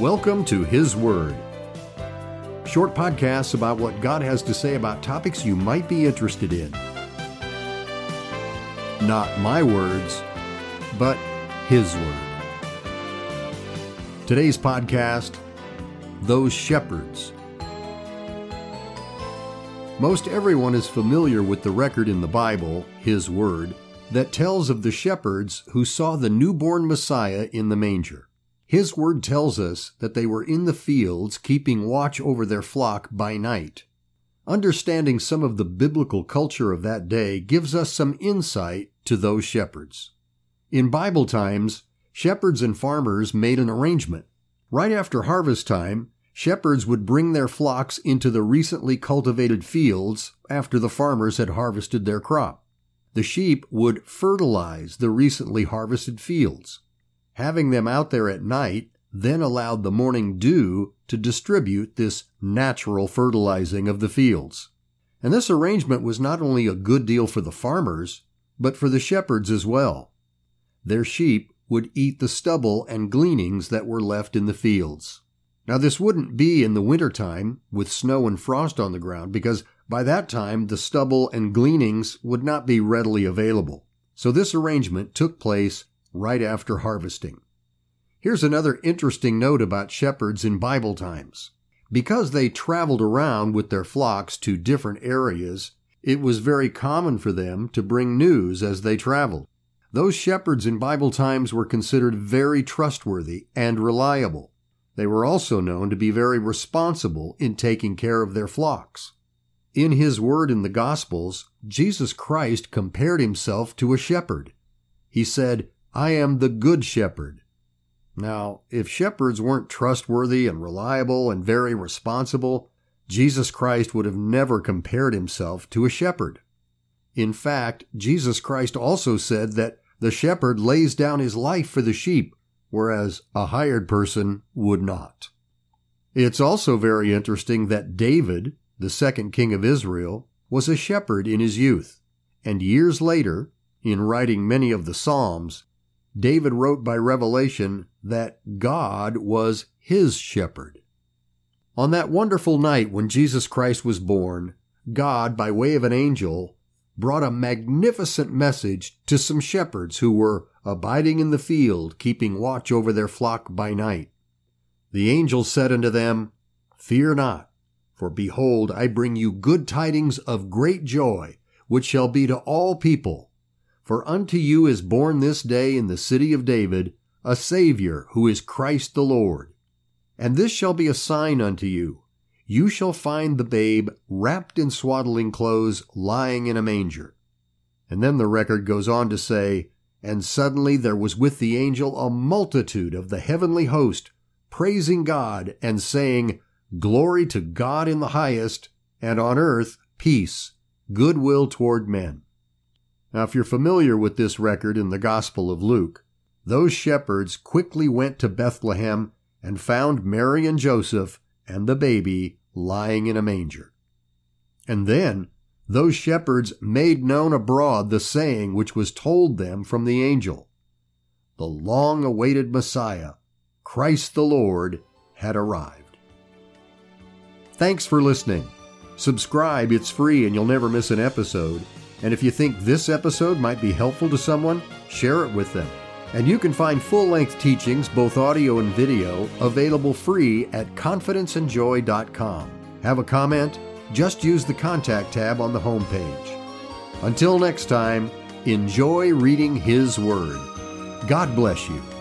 Welcome to His Word. Short podcasts about what God has to say about topics you might be interested in. Not my words, but His Word. Today's podcast Those Shepherds. Most everyone is familiar with the record in the Bible, His Word, that tells of the shepherds who saw the newborn Messiah in the manger. His word tells us that they were in the fields keeping watch over their flock by night. Understanding some of the biblical culture of that day gives us some insight to those shepherds. In Bible times, shepherds and farmers made an arrangement. Right after harvest time, shepherds would bring their flocks into the recently cultivated fields after the farmers had harvested their crop. The sheep would fertilize the recently harvested fields. Having them out there at night then allowed the morning dew to distribute this natural fertilizing of the fields. And this arrangement was not only a good deal for the farmers, but for the shepherds as well. Their sheep would eat the stubble and gleanings that were left in the fields. Now, this wouldn't be in the winter time with snow and frost on the ground because by that time the stubble and gleanings would not be readily available. So this arrangement took place right after harvesting. Here's another interesting note about shepherds in Bible times. Because they traveled around with their flocks to different areas, it was very common for them to bring news as they traveled. Those shepherds in Bible times were considered very trustworthy and reliable. They were also known to be very responsible in taking care of their flocks. In his word in the Gospels, Jesus Christ compared himself to a shepherd. He said, I am the good shepherd. Now, if shepherds weren't trustworthy and reliable and very responsible, Jesus Christ would have never compared himself to a shepherd. In fact, Jesus Christ also said that the shepherd lays down his life for the sheep, whereas a hired person would not. It's also very interesting that David, the second king of Israel, was a shepherd in his youth, and years later, in writing many of the Psalms, David wrote by revelation that God was his shepherd. On that wonderful night when Jesus Christ was born, God, by way of an angel, brought a magnificent message to some shepherds who were abiding in the field, keeping watch over their flock by night. The angel said unto them, Fear not, for behold, I bring you good tidings of great joy, which shall be to all people. For unto you is born this day in the city of David a Saviour, who is Christ the Lord. And this shall be a sign unto you. You shall find the babe wrapped in swaddling clothes, lying in a manger. And then the record goes on to say, And suddenly there was with the angel a multitude of the heavenly host, praising God and saying, Glory to God in the highest, and on earth peace, goodwill toward men. Now, if you're familiar with this record in the Gospel of Luke, those shepherds quickly went to Bethlehem and found Mary and Joseph and the baby lying in a manger. And then those shepherds made known abroad the saying which was told them from the angel. The long awaited Messiah, Christ the Lord, had arrived. Thanks for listening. Subscribe, it's free and you'll never miss an episode. And if you think this episode might be helpful to someone, share it with them. And you can find full length teachings, both audio and video, available free at confidenceandjoy.com. Have a comment? Just use the contact tab on the homepage. Until next time, enjoy reading His Word. God bless you.